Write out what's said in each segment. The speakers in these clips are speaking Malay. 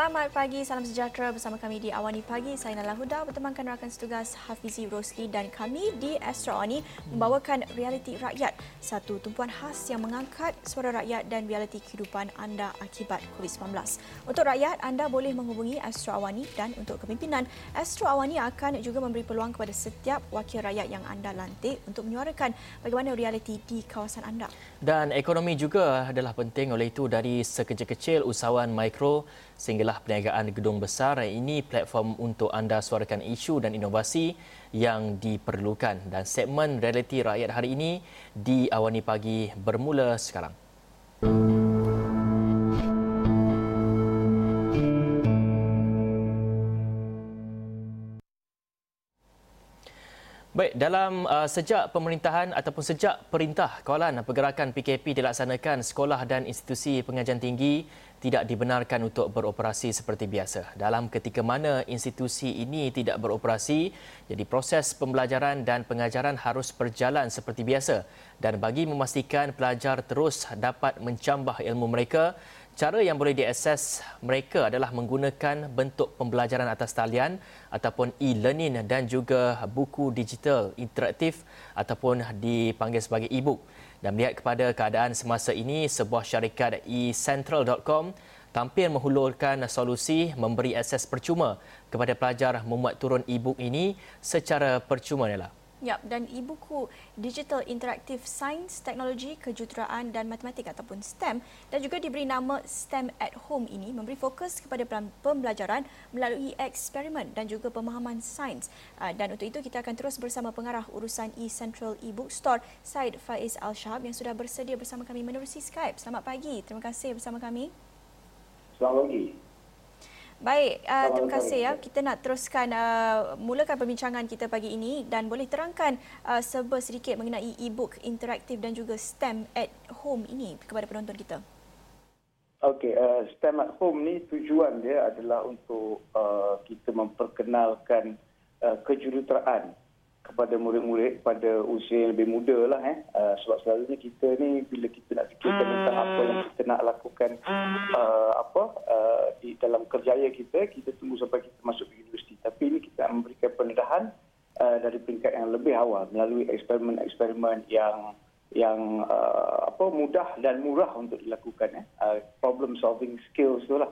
Selamat pagi, salam sejahtera bersama kami di Awani Pagi. Saya Nala Huda bertemankan rakan setugas Hafizi Rosli dan kami di Astro Awani membawakan realiti rakyat. Satu tumpuan khas yang mengangkat suara rakyat dan realiti kehidupan anda akibat COVID-19. Untuk rakyat, anda boleh menghubungi Astro Awani dan untuk kepimpinan, Astro Awani akan juga memberi peluang kepada setiap wakil rakyat yang anda lantik untuk menyuarakan bagaimana realiti di kawasan anda. Dan ekonomi juga adalah penting oleh itu dari sekecil-kecil usahawan mikro sehinggalah perniagaan gedung besar. Ini platform untuk anda suarakan isu dan inovasi yang diperlukan. Dan segmen realiti rakyat hari ini di Awani Pagi bermula sekarang. Baik, dalam uh, sejak pemerintahan ataupun sejak perintah kawalan pergerakan PKP dilaksanakan, sekolah dan institusi pengajian tinggi tidak dibenarkan untuk beroperasi seperti biasa. Dalam ketika mana institusi ini tidak beroperasi, jadi proses pembelajaran dan pengajaran harus berjalan seperti biasa. Dan bagi memastikan pelajar terus dapat mencambah ilmu mereka, Cara yang boleh diakses mereka adalah menggunakan bentuk pembelajaran atas talian ataupun e-learning dan juga buku digital interaktif ataupun dipanggil sebagai e-book. Dan melihat kepada keadaan semasa ini, sebuah syarikat e-central.com tampil menghulurkan solusi memberi akses percuma kepada pelajar memuat turun e-book ini secara percuma. Nela. Ya, dan e-buku Digital Interactive Science, Teknologi, Kejuruteraan dan Matematik ataupun STEM dan juga diberi nama STEM at Home ini memberi fokus kepada pembelajaran melalui eksperimen dan juga pemahaman sains. Ah, dan untuk itu kita akan terus bersama pengarah urusan e-Central e-book store Said Faiz Al-Shahab yang sudah bersedia bersama kami menerusi Skype. Selamat pagi. Terima kasih bersama kami. Selamat pagi. Baik, uh, terima kasih ya. Kita nak teruskan uh, mulakan perbincangan kita pagi ini dan boleh terangkan uh, serba sedikit mengenai e-book interaktif dan juga STEM at home ini kepada penonton kita. Okey, uh, STEM at home ni tujuan dia adalah untuk uh, kita memperkenalkan uh, kejuruteraan kepada murid-murid pada usia yang lebih muda lah eh. Uh, sebab selalunya kita ni bila kita nak fikirkan tentang apa yang kita nak lakukan uh, apa uh, di dalam kerjaya kita, kita tunggu sampai kita masuk ke universiti. Tapi ini kita memberikan pendedahan uh, dari peringkat yang lebih awal melalui eksperimen-eksperimen yang yang uh, apa mudah dan murah untuk dilakukan eh. Uh, problem solving skills tu lah.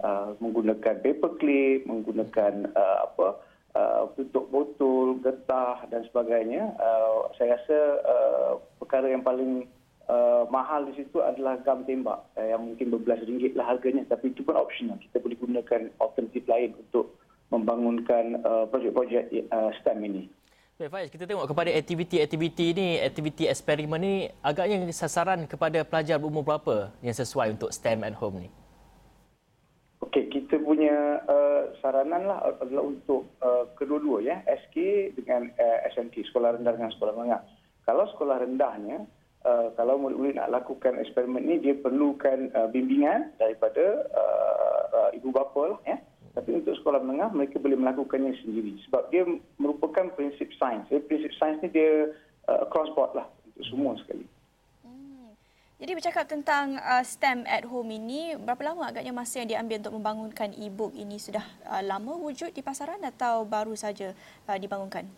Uh, menggunakan paperclip, menggunakan uh, apa uh, tutup botol, getah dan sebagainya. Uh, saya rasa uh, perkara yang paling uh, mahal di situ adalah gam tembak uh, yang mungkin berbelas ringgit lah harganya. Tapi itu pun optional. Kita boleh gunakan alternatif lain untuk membangunkan uh, projek-projek uh, STEM ini. Baik Faiz, kita tengok kepada aktiviti-aktiviti ini, aktiviti eksperimen ini agaknya sasaran kepada pelajar berumur berapa yang sesuai untuk STEM at home ni? Punya uh, saranan lah adalah untuk uh, kedua-dua ya, SK dengan uh, SMK, sekolah rendah dengan sekolah menengah. Kalau sekolah rendahnya, uh, kalau murid-murid nak lakukan eksperimen ini, dia perlukan uh, bimbingan daripada uh, uh, ibu bapa lah ya. Tapi untuk sekolah menengah, mereka boleh melakukannya sendiri. Sebab dia merupakan prinsip sains. Prinsip sains ni dia uh, cross board lah untuk semua sekali. Jadi bercakap tentang uh, STEM at home ini, berapa lama agaknya masa yang diambil untuk membangunkan e-book ini sudah uh, lama wujud di pasaran atau baru saja uh, dibangunkan?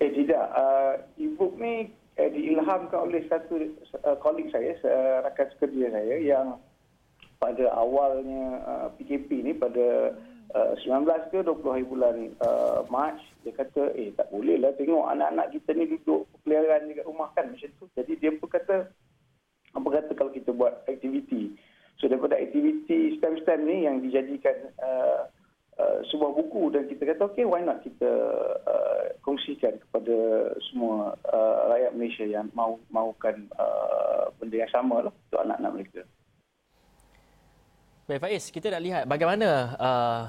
Eh tidak, uh, e-book ni uh, diilhamkan oleh satu uh, kolik saya, uh, rakan sekerja saya yang pada awalnya uh, PKP ni pada uh, 19 ke 20 hari bulan uh, Mac dia kata eh tak boleh lah tengok anak-anak kita ni duduk peliharaan dekat rumah kan macam tu. Jadi dia pun kata apa kata kalau kita buat aktiviti. So daripada aktiviti STEM-STEM ni yang dijadikan uh, uh, sebuah buku dan kita kata okay why not kita uh, kongsikan kepada semua uh, rakyat Malaysia yang mau maukan uh, benda yang sama lah untuk anak-anak mereka. Baik Faiz, kita nak lihat bagaimana uh,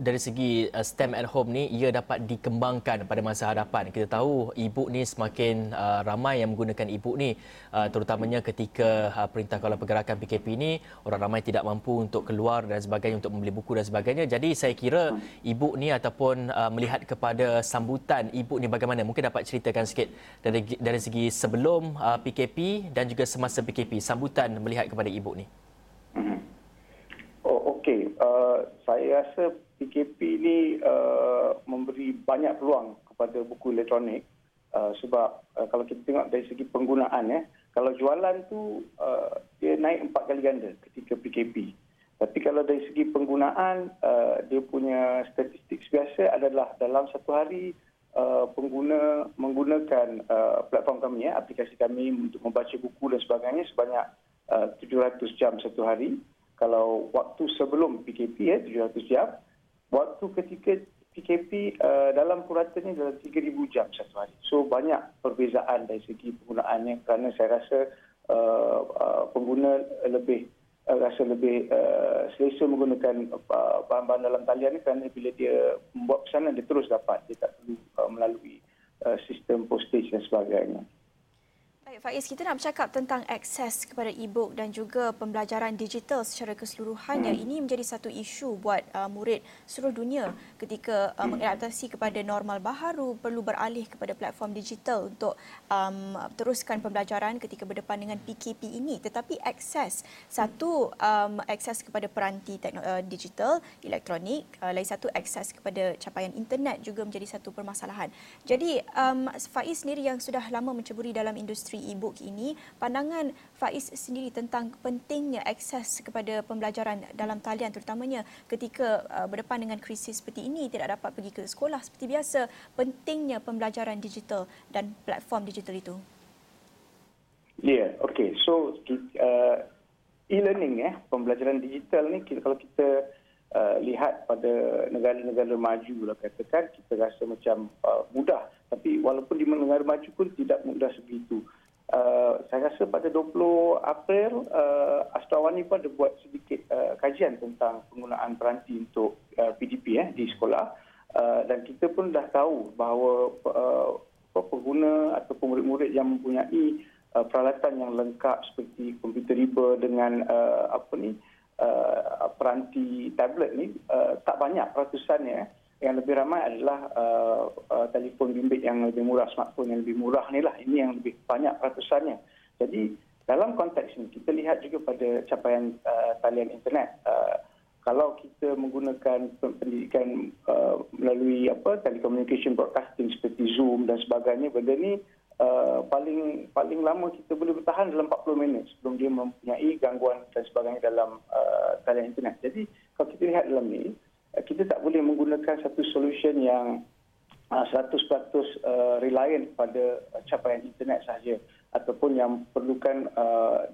dari segi uh, STEM at home ni ia dapat dikembangkan pada masa hadapan. Kita tahu e-book ni semakin uh, ramai yang menggunakan e-book ni uh, terutamanya ketika uh, perintah kawalan pergerakan PKP ni orang ramai tidak mampu untuk keluar dan sebagainya untuk membeli buku dan sebagainya. Jadi saya kira e-book ni ataupun uh, melihat kepada sambutan e-book ni bagaimana mungkin dapat ceritakan sikit dari dari segi sebelum uh, PKP dan juga semasa PKP sambutan melihat kepada e-book ni. Mhm. Oh okey uh, saya rasa PKP ini uh, memberi banyak peluang kepada buku elektronik uh, sebab uh, kalau kita tengok dari segi penggunaan ya, kalau jualan tu uh, dia naik empat kali ganda ketika PKP. Tapi kalau dari segi penggunaan, uh, dia punya statistik biasa adalah dalam satu hari uh, pengguna menggunakan uh, platform kami, ya, aplikasi kami untuk membaca buku dan sebagainya sebanyak uh, 700 jam satu hari. Kalau waktu sebelum PKP, ya, 700 jam. Waktu ketika PKP uh, dalam puratanya dalam 3,000 jam satu hari. So banyak perbezaan dari segi penggunaannya kerana saya rasa uh, uh, pengguna lebih uh, rasa lebih uh, selesa menggunakan uh, bahan-bahan dalam talian ini kerana bila dia membuat pesanan dia terus dapat dia tak perlu uh, melalui uh, sistem postage dan sebagainya. Baik, Faiz, kita nak bercakap tentang akses kepada e-book dan juga pembelajaran digital secara keseluruhannya. Hmm. Ini menjadi satu isu buat uh, murid seluruh dunia ketika uh, mengadaptasi kepada normal baharu, perlu beralih kepada platform digital untuk um, teruskan pembelajaran ketika berdepan dengan PKP ini. Tetapi akses, satu um, akses kepada peranti uh, digital, elektronik, uh, lain satu akses kepada capaian internet juga menjadi satu permasalahan. Jadi, um, Faiz sendiri yang sudah lama menceburi dalam industri e-book ini, pandangan Faiz sendiri tentang pentingnya akses kepada pembelajaran dalam talian terutamanya ketika uh, berdepan dengan krisis seperti ini tidak dapat pergi ke sekolah seperti biasa, pentingnya pembelajaran digital dan platform digital itu. Ya, yeah, okey. So uh, e-learning ya, pembelajaran digital ni kalau kita uh, lihat pada negara-negara maju lah katakan kita rasa macam uh, mudah tapi walaupun di negara maju pun tidak mudah sebegitu. Uh, saya rasa pada 20 April uh, Astrawani pun ada buat sedikit uh, kajian tentang penggunaan peranti untuk uh, PDP eh, di sekolah. Uh, dan kita pun dah tahu bahawa uh, pengguna atau murid-murid yang mempunyai uh, peralatan yang lengkap seperti komputer riba dengan uh, apa ni uh, peranti tablet ni uh, tak banyak peratusannya eh yang lebih ramai adalah uh, uh, telefon bimbit yang lebih murah, smartphone yang lebih murah ni lah. Ini yang lebih banyak ratusannya. Jadi dalam konteks ini kita lihat juga pada capaian uh, talian internet. Uh, kalau kita menggunakan pendidikan uh, melalui apa telecommunication broadcasting seperti Zoom dan sebagainya, benda ni uh, paling paling lama kita boleh bertahan dalam 40 minit sebelum dia mempunyai gangguan dan sebagainya dalam uh, talian internet. Jadi kalau kita lihat dalam ni, Eh, kita tak boleh menggunakan satu solution yang 100% uh, uh, reliant pada capaian internet sahaja. Ataupun yang perlukan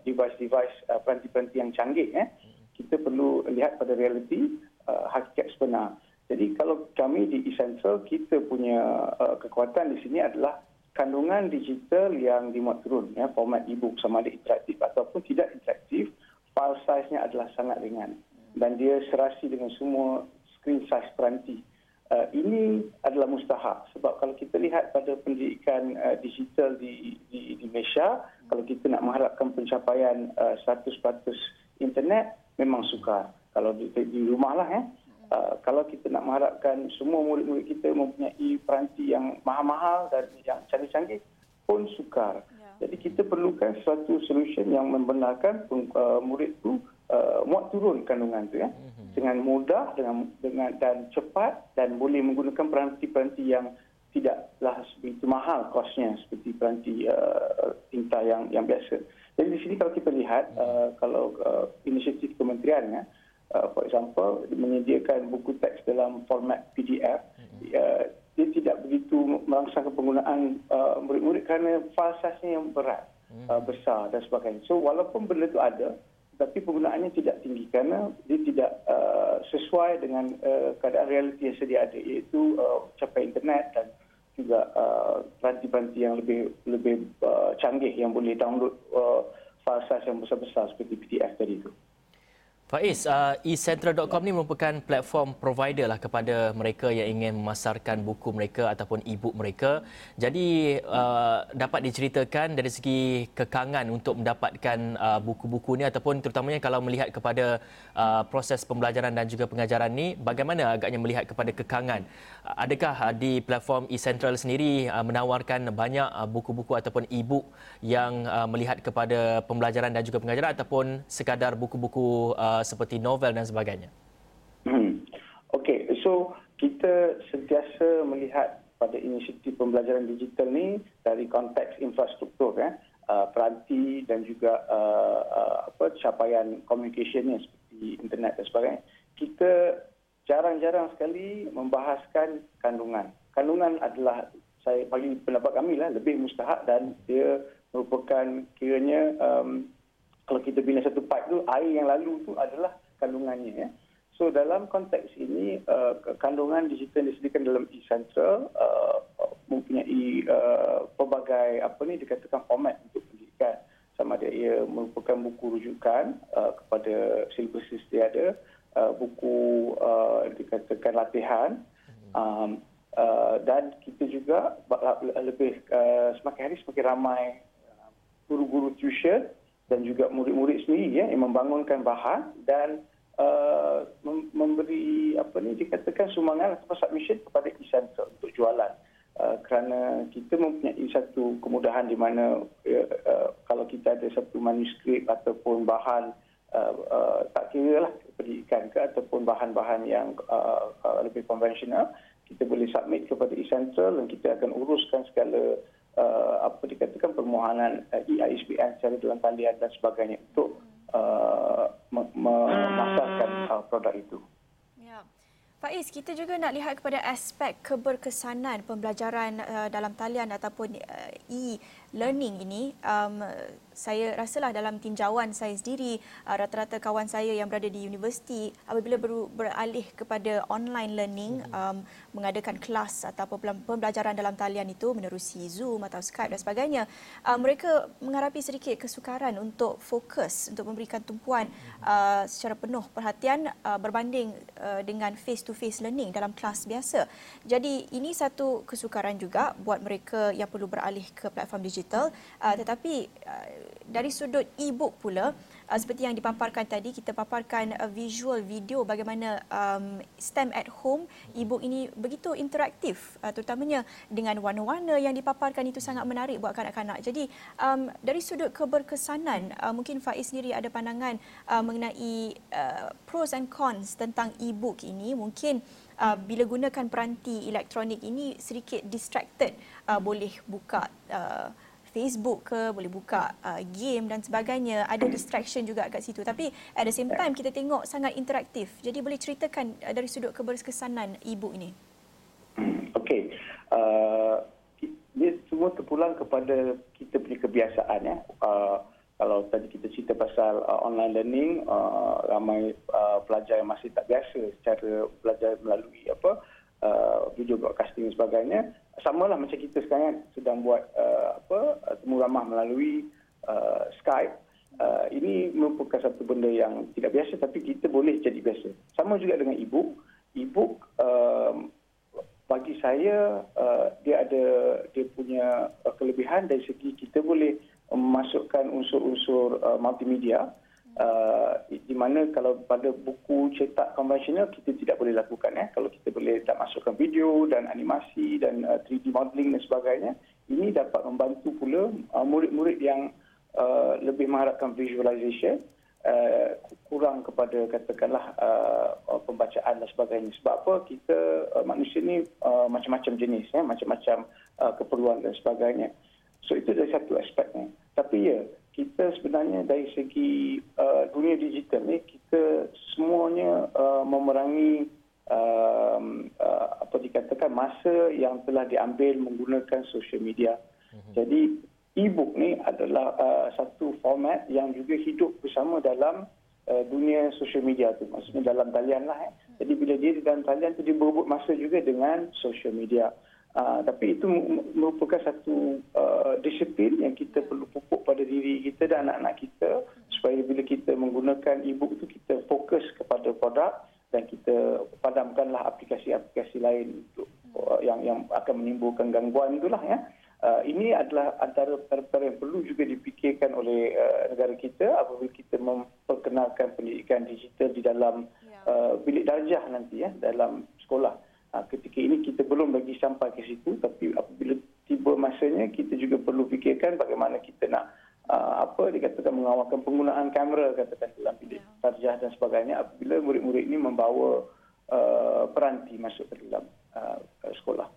device-device peranti-peranti yang canggih eh. Kita perlu lihat pada realiti hakikat sebenar. Jadi kalau kami di Essential kita punya kekuatan di sini adalah kandungan digital yang dimuat turun ya. Format e-book sama ada interaktif ataupun tidak interaktif file size-nya adalah sangat ringan. Dan dia serasi dengan semua screen size peranti. Uh, ini adalah mustahak sebab kalau kita lihat pada pendidikan uh, digital di, di, di Malaysia, kalau kita nak mengharapkan pencapaian uh, 100% internet, memang sukar. Kalau di, di rumah lah eh. Uh, kalau kita nak mengharapkan semua murid-murid kita mempunyai peranti yang mahal-mahal dan yang canggih-canggih pun sukar. Ya. Jadi kita perlukan suatu solution yang membenarkan uh, murid itu uh, muat turun kandungan itu ya mm-hmm. Dengan mudah dengan dengan dan cepat dan boleh menggunakan peranti-peranti yang tidaklah begitu mahal kosnya seperti peranti uh, tinta yang yang biasa. Jadi di sini kalau kita lihat uh, kalau uh, inisiatif kementerian ya uh, for example menyediakan buku teks dalam format PDF mm-hmm. uh, dia tidak begitu merangsangkan penggunaan uh, murid-murid kerana falsasnya yang berat, mm-hmm. uh, besar dan sebagainya. So walaupun benda itu ada, tapi penggunaannya tidak tinggi kerana dia tidak uh, sesuai dengan uh, keadaan realiti yang sedia ada iaitu uh, capai internet dan juga uh, peranti-peranti yang lebih lebih uh, canggih yang boleh download uh, file size yang besar-besar seperti PDF tadi itu. Faiz, uh, eCentral.com ni merupakan platform provider lah kepada mereka yang ingin memasarkan buku mereka ataupun e-book mereka. Jadi uh, dapat diceritakan dari segi kekangan untuk mendapatkan uh, buku-buku ni ataupun terutamanya kalau melihat kepada uh, proses pembelajaran dan juga pengajaran ni, bagaimana agaknya melihat kepada kekangan? Adakah uh, di platform eCentral sendiri uh, menawarkan banyak uh, buku-buku ataupun e-book yang uh, melihat kepada pembelajaran dan juga pengajaran ataupun sekadar buku-buku uh, seperti novel dan sebagainya? So kita sentiasa melihat pada inisiatif pembelajaran digital ni dari konteks infrastruktur ya uh, peranti dan juga uh, uh, apa capaian communication ni seperti internet dan sebagainya. Kita jarang-jarang sekali membahaskan kandungan. Kandungan adalah saya bagi pendapat kami lah lebih mustahak dan dia merupakan kiranya um, kalau kita bina satu pipe tu air yang lalu tu adalah kandungannya ya. So dalam konteks ini uh, kandungan digital yang disediakan dalam e-central uh, mempunyai uh, pelbagai apa ni dikatakan format untuk pendidikan sama ada ia merupakan buku rujukan uh, kepada silibus dia ada uh, buku uh, dikatakan latihan um, uh, dan kita juga lebih uh, semakin hari semakin ramai uh, guru-guru tuition dan juga murid-murid sendiri ya yang membangunkan bahan dan uh, memberi apa ni dikatakan sumbangan atau submission kepada e-center untuk jualan. Uh, kerana kita mempunyai satu kemudahan di mana uh, uh, kalau kita ada satu manuskrip ataupun bahan uh, uh, tak kira lah pendidikan ke ataupun bahan-bahan yang uh, uh, lebih konvensional kita boleh submit kepada e-central dan kita akan uruskan segala uh, apa dikatakan permohonan uh, EISBN secara dalam talian dan sebagainya untuk uh, memasarkan uh, produk itu. Ya. Faiz, kita juga nak lihat kepada aspek keberkesanan pembelajaran uh, dalam talian ataupun uh, e-learning ini. Um, saya rasalah dalam tinjauan saya sendiri uh, rata-rata kawan saya yang berada di universiti apabila ber, beralih kepada online learning hmm. um, mengadakan kelas atau pembelajaran dalam talian itu menerusi Zoom atau Skype dan sebagainya uh, mereka mengharapi sedikit kesukaran untuk fokus untuk memberikan tumpuan uh, secara penuh perhatian uh, berbanding uh, dengan face to face learning dalam kelas biasa jadi ini satu kesukaran juga buat mereka yang perlu beralih ke platform digital uh, tetapi uh, dari sudut e-book pula uh, seperti yang dipaparkan tadi kita paparkan uh, visual video bagaimana um, STEM at home e-book ini begitu interaktif uh, terutamanya dengan warna-warna yang dipaparkan itu sangat menarik buat kanak-kanak. Jadi um, dari sudut keberkesanan uh, mungkin Faiz sendiri ada pandangan uh, mengenai uh, pros and cons tentang e-book ini mungkin Uh, bila gunakan peranti elektronik ini sedikit distracted uh, boleh buka uh, Facebook ke boleh buka uh, game dan sebagainya ada distraction juga kat situ. Tapi at the same time kita tengok sangat interaktif. Jadi boleh ceritakan uh, dari sudut keberkesanan e-book ini. Okey uh, dia semua terpulang kepada kita punya kebiasaan ya. Uh, kalau tadi kita cerita pasal uh, online learning uh, ramai uh, pelajar yang masih tak biasa secara belajar melalui apa uh, video broadcasting dan sebagainya sama lah macam kita sekarang sedang buat uh, apa uh, temu ramah melalui uh, Skype. Uh, ini merupakan satu benda yang tidak biasa tapi kita boleh jadi biasa. Sama juga dengan e-book. E-book um, bagi saya uh, dia ada dia punya uh, kelebihan dari segi kita boleh memasukkan unsur-unsur uh, multimedia Uh, di mana kalau pada buku cetak konvensional kita tidak boleh lakukan ya kalau kita boleh tak masukkan video dan animasi dan uh, 3D modeling dan sebagainya ini dapat membantu pula uh, murid-murid yang uh, lebih mengharapkan visualization uh, kurang kepada katakanlah uh, pembacaan dan sebagainya. Sebab apa? Kita uh, manusia ni uh, macam-macam jenis ya macam-macam uh, keperluan dan sebagainya. So itu dari satu aspeknya. Tapi ya kita sebenarnya dari segi uh, dunia digital ni kita semuanya uh, memerangi uh, uh, apa dikatakan masa yang telah diambil menggunakan social media. Mm-hmm. Jadi e-book ni adalah uh, satu format yang juga hidup bersama dalam uh, dunia social media tu. Maksudnya dalam talian lah. Eh. Jadi bila dia di dalam talian tu dia berebut masa juga dengan social media. Uh, tapi itu merupakan satu uh, disiplin yang kita perlu pupuk pada diri kita dan anak-anak kita supaya bila kita menggunakan e-book itu kita fokus kepada produk dan kita padamkanlah aplikasi-aplikasi lain untuk uh, yang yang akan menimbulkan gangguan itulah ya. Uh, ini adalah antara perkara yang perlu juga dipikirkan oleh uh, negara kita apabila kita memperkenalkan pendidikan digital di dalam ya. uh, bilik darjah nanti ya dalam sekolah. Ha, ketika ini kita belum lagi sampai ke situ tapi apabila tiba masanya kita juga perlu fikirkan bagaimana kita nak uh, apa dikatakan mengawalkan penggunaan kamera katakan dalam bilik ya. tarjah dan sebagainya apabila murid-murid ini membawa uh, peranti masuk ke dalam uh, sekolah.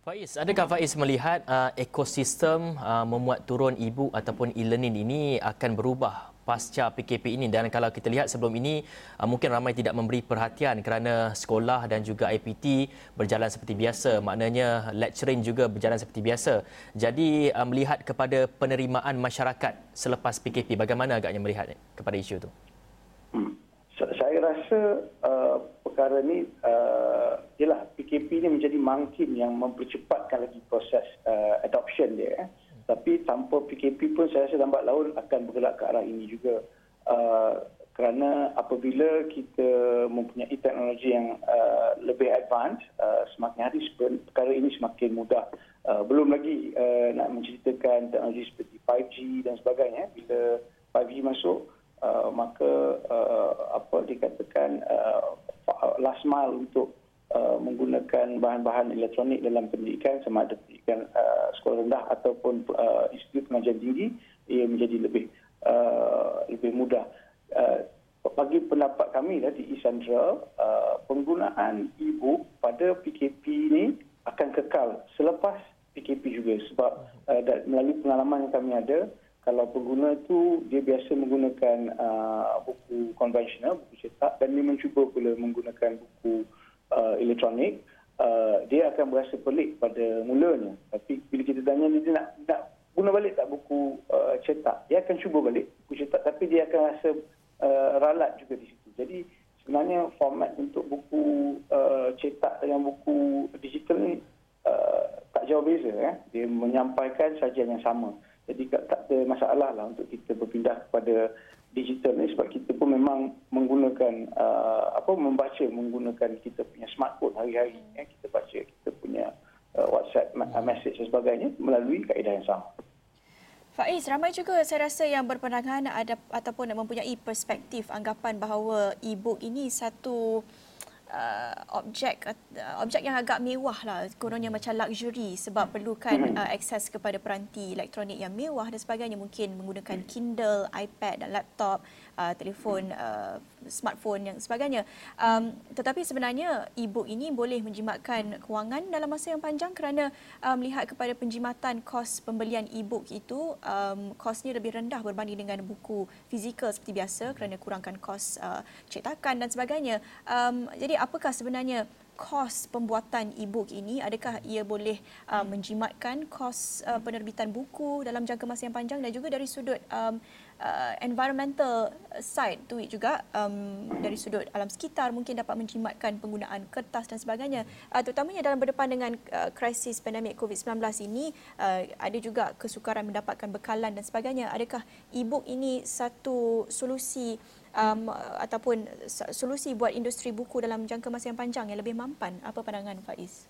Faiz, adakah Faiz melihat uh, ekosistem uh, memuat turun ibu ataupun e-learning ini akan berubah pasca PKP ini dan kalau kita lihat sebelum ini uh, mungkin ramai tidak memberi perhatian kerana sekolah dan juga IPT berjalan seperti biasa maknanya lecturing juga berjalan seperti biasa jadi uh, melihat kepada penerimaan masyarakat selepas PKP bagaimana agaknya melihat kepada isu itu hmm. saya rasa uh, perkara ini uh, ialah PKP ini menjadi mangkin yang mempercepatkan lagi proses uh, adoption dia. Eh. Tapi tanpa PKP pun saya rasa lambat laun akan bergerak ke arah ini juga. Uh, kerana apabila kita mempunyai teknologi yang uh, lebih advance, uh, semakin hari perkara ini semakin mudah. Uh, belum lagi uh, nak menceritakan teknologi seperti 5G dan sebagainya. Bila 5G masuk, uh, maka uh, apa dikatakan uh, last mile untuk uh, menggunakan bahan-bahan elektronik dalam pendidikan sama ada pendidikan uh, sekolah rendah ataupun uh, institut pengajian tinggi ia menjadi lebih uh, lebih mudah. Uh, bagi pendapat kami lah di Isandra, uh, penggunaan e-book pada PKP ini akan kekal selepas PKP juga sebab uh, melalui pengalaman yang kami ada kalau pengguna itu dia biasa menggunakan uh, buku konvensional, buku cetak dan dia mencuba pula menggunakan buku elektronik, uh, dia akan berasa pelik pada mulanya. Tapi bila kita tanya dia nak, nak guna balik tak buku uh, cetak, dia akan cuba balik buku cetak tapi dia akan rasa uh, ralat juga di situ. Jadi sebenarnya format untuk buku uh, cetak dengan buku digital ni uh, tak jauh beza. Eh? Dia menyampaikan sajian yang sama. Jadi tak ada masalah lah untuk kita berpindah kepada digital ni sebab kita pun memang menggunakan uh, apa membaca menggunakan kita punya smartphone hari-hari ya kita baca kita punya uh, WhatsApp uh, message dan sebagainya melalui kaedah yang sama. Faiz, ramai juga saya rasa yang berpandangan ada ataupun mempunyai perspektif anggapan bahawa e-book ini satu objek uh, objek yang agak mewah lah. Kononnya macam luxury sebab perlukan uh, akses kepada peranti elektronik yang mewah dan sebagainya. Mungkin menggunakan Kindle, iPad dan laptop, uh, telefon uh, smartphone yang sebagainya. Um, tetapi sebenarnya e-book ini boleh menjimatkan kewangan dalam masa yang panjang kerana uh, melihat kepada penjimatan kos pembelian e-book itu um, kosnya lebih rendah berbanding dengan buku fizikal seperti biasa kerana kurangkan kos uh, cetakan dan sebagainya. Um, jadi apakah sebenarnya kos pembuatan e-book ini? Adakah ia boleh uh, menjimatkan kos uh, penerbitan buku dalam jangka masa yang panjang dan juga dari sudut um, uh, environmental side tu juga um, dari sudut alam sekitar mungkin dapat menjimatkan penggunaan kertas dan sebagainya. Uh, terutamanya dalam berdepan dengan uh, krisis pandemik COVID-19 ini uh, ada juga kesukaran mendapatkan bekalan dan sebagainya. Adakah e-book ini satu solusi um, ataupun solusi buat industri buku dalam jangka masa yang panjang yang lebih mampan apa pandangan Faiz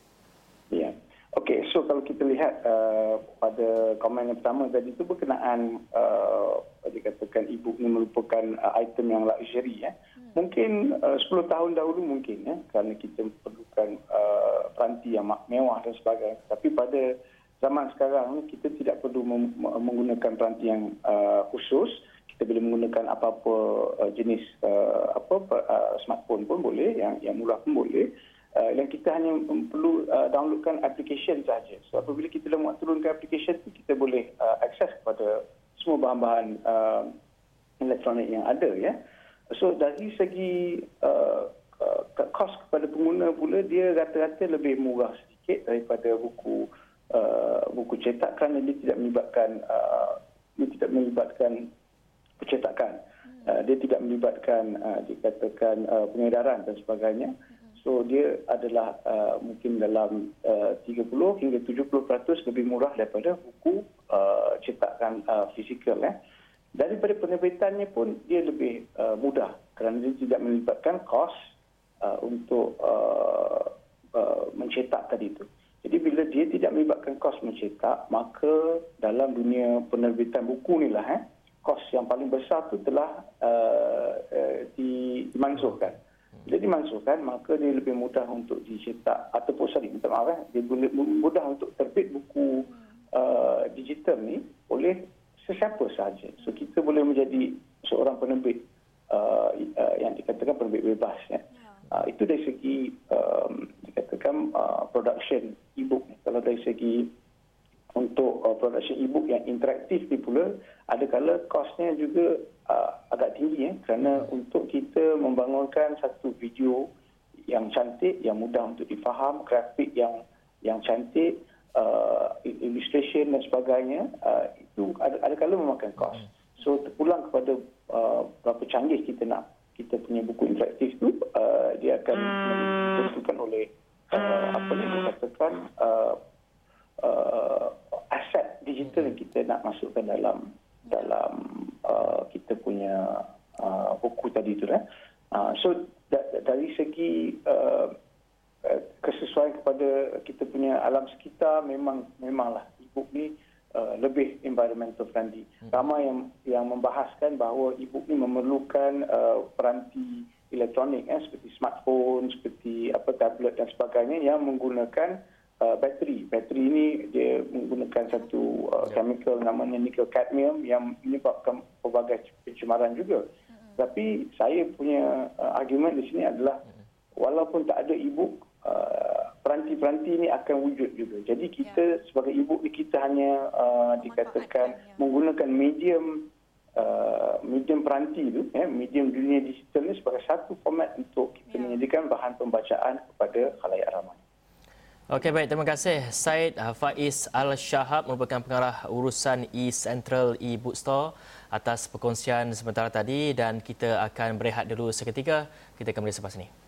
Ya Okey, so kalau kita lihat uh, pada komen yang pertama tadi itu berkenaan uh, dikatakan ibu ini merupakan uh, item yang luxury ya. Hmm. Mungkin uh, 10 tahun dahulu mungkin ya kerana kita perlukan uh, peranti yang mewah dan sebagainya. Tapi pada zaman sekarang kita tidak perlu mem- menggunakan peranti yang uh, khusus. Kita boleh menggunakan apa-apa uh, jenis uh, apa uh, smartphone pun boleh yang yang murah pun boleh uh, yang kita hanya perlu uh, downloadkan application saja. So apabila kita dah muat turunkan application tu kita boleh uh, akses kepada semua bahan-bahan uh, elektronik yang ada ya. So dari segi uh, uh, kos kepada pengguna pula dia rata-rata lebih murah sedikit daripada buku uh, buku cetak kerana dia tidak melibatkan uh, dia tidak melibatkan percetakan. Uh, dia tidak melibatkan uh, dikatakan uh, pengedaran dan sebagainya. So dia adalah uh, mungkin dalam uh, 30 hingga 70% lebih murah daripada buku uh, cetakan uh, fizikal. Eh. Daripada penerbitannya pun dia lebih uh, mudah kerana dia tidak melibatkan kos uh, untuk uh, uh, mencetak tadi itu. Jadi bila dia tidak melibatkan kos mencetak, maka dalam dunia penerbitan buku ni lah, eh, kos yang paling besar tu telah uh, uh, dimansuhkan. Bila dimasukkan, maka dia lebih mudah untuk dicetak ataupun sorry, minta maaf eh, dia boleh mudah untuk terbit buku uh, digital ni oleh sesiapa sahaja. So kita boleh menjadi seorang penerbit uh, uh, yang dikatakan penerbit bebas. Ya. Uh, itu dari segi um, dikatakan uh, production e-book. Kalau dari segi untuk uh, production e-book yang interaktif ni pula ada kala kosnya juga uh, agak tinggi ya kerana untuk kita membangunkan satu video yang cantik yang mudah untuk difaham grafik yang yang cantik uh, illustration dan sebagainya uh, itu ada ada kala memakan kos so terpulang kepada uh, berapa canggih kita nak kita punya buku interaktif tu uh, dia akan ditentukan oleh uh, apa yang dikatakan uh, digital yang kita nak masukkan dalam dalam uh, kita punya uh, buku tadi tu eh. Uh, so da- dari segi uh, uh, kesesuaian kepada kita punya alam sekitar memang memanglah e-book ni uh, lebih environmental friendly. Ramai yang yang membahaskan bahawa e-book ni memerlukan uh, peranti elektronik eh, seperti smartphone, seperti apa tablet dan sebagainya yang menggunakan uh, bateri. Bateri ini dia menggunakan satu uh, chemical namanya nickel cadmium yang menyebabkan pelbagai pencemaran juga. Mm-hmm. Tapi saya punya uh, argument di sini adalah mm-hmm. walaupun tak ada e-book uh, peranti-peranti ini akan wujud juga. Jadi kita yeah. sebagai e-book ni kita hanya uh, dikatakan ya. menggunakan medium Uh, medium peranti itu, eh, medium dunia digital ini sebagai satu format untuk kita yeah. menyediakan bahan pembacaan kepada khalayak ramai. Okey baik, terima kasih Said Faiz Al-Shahab merupakan pengarah urusan e-Central e-Bookstore atas perkongsian sementara tadi dan kita akan berehat dulu seketika. Kita kembali selepas ini.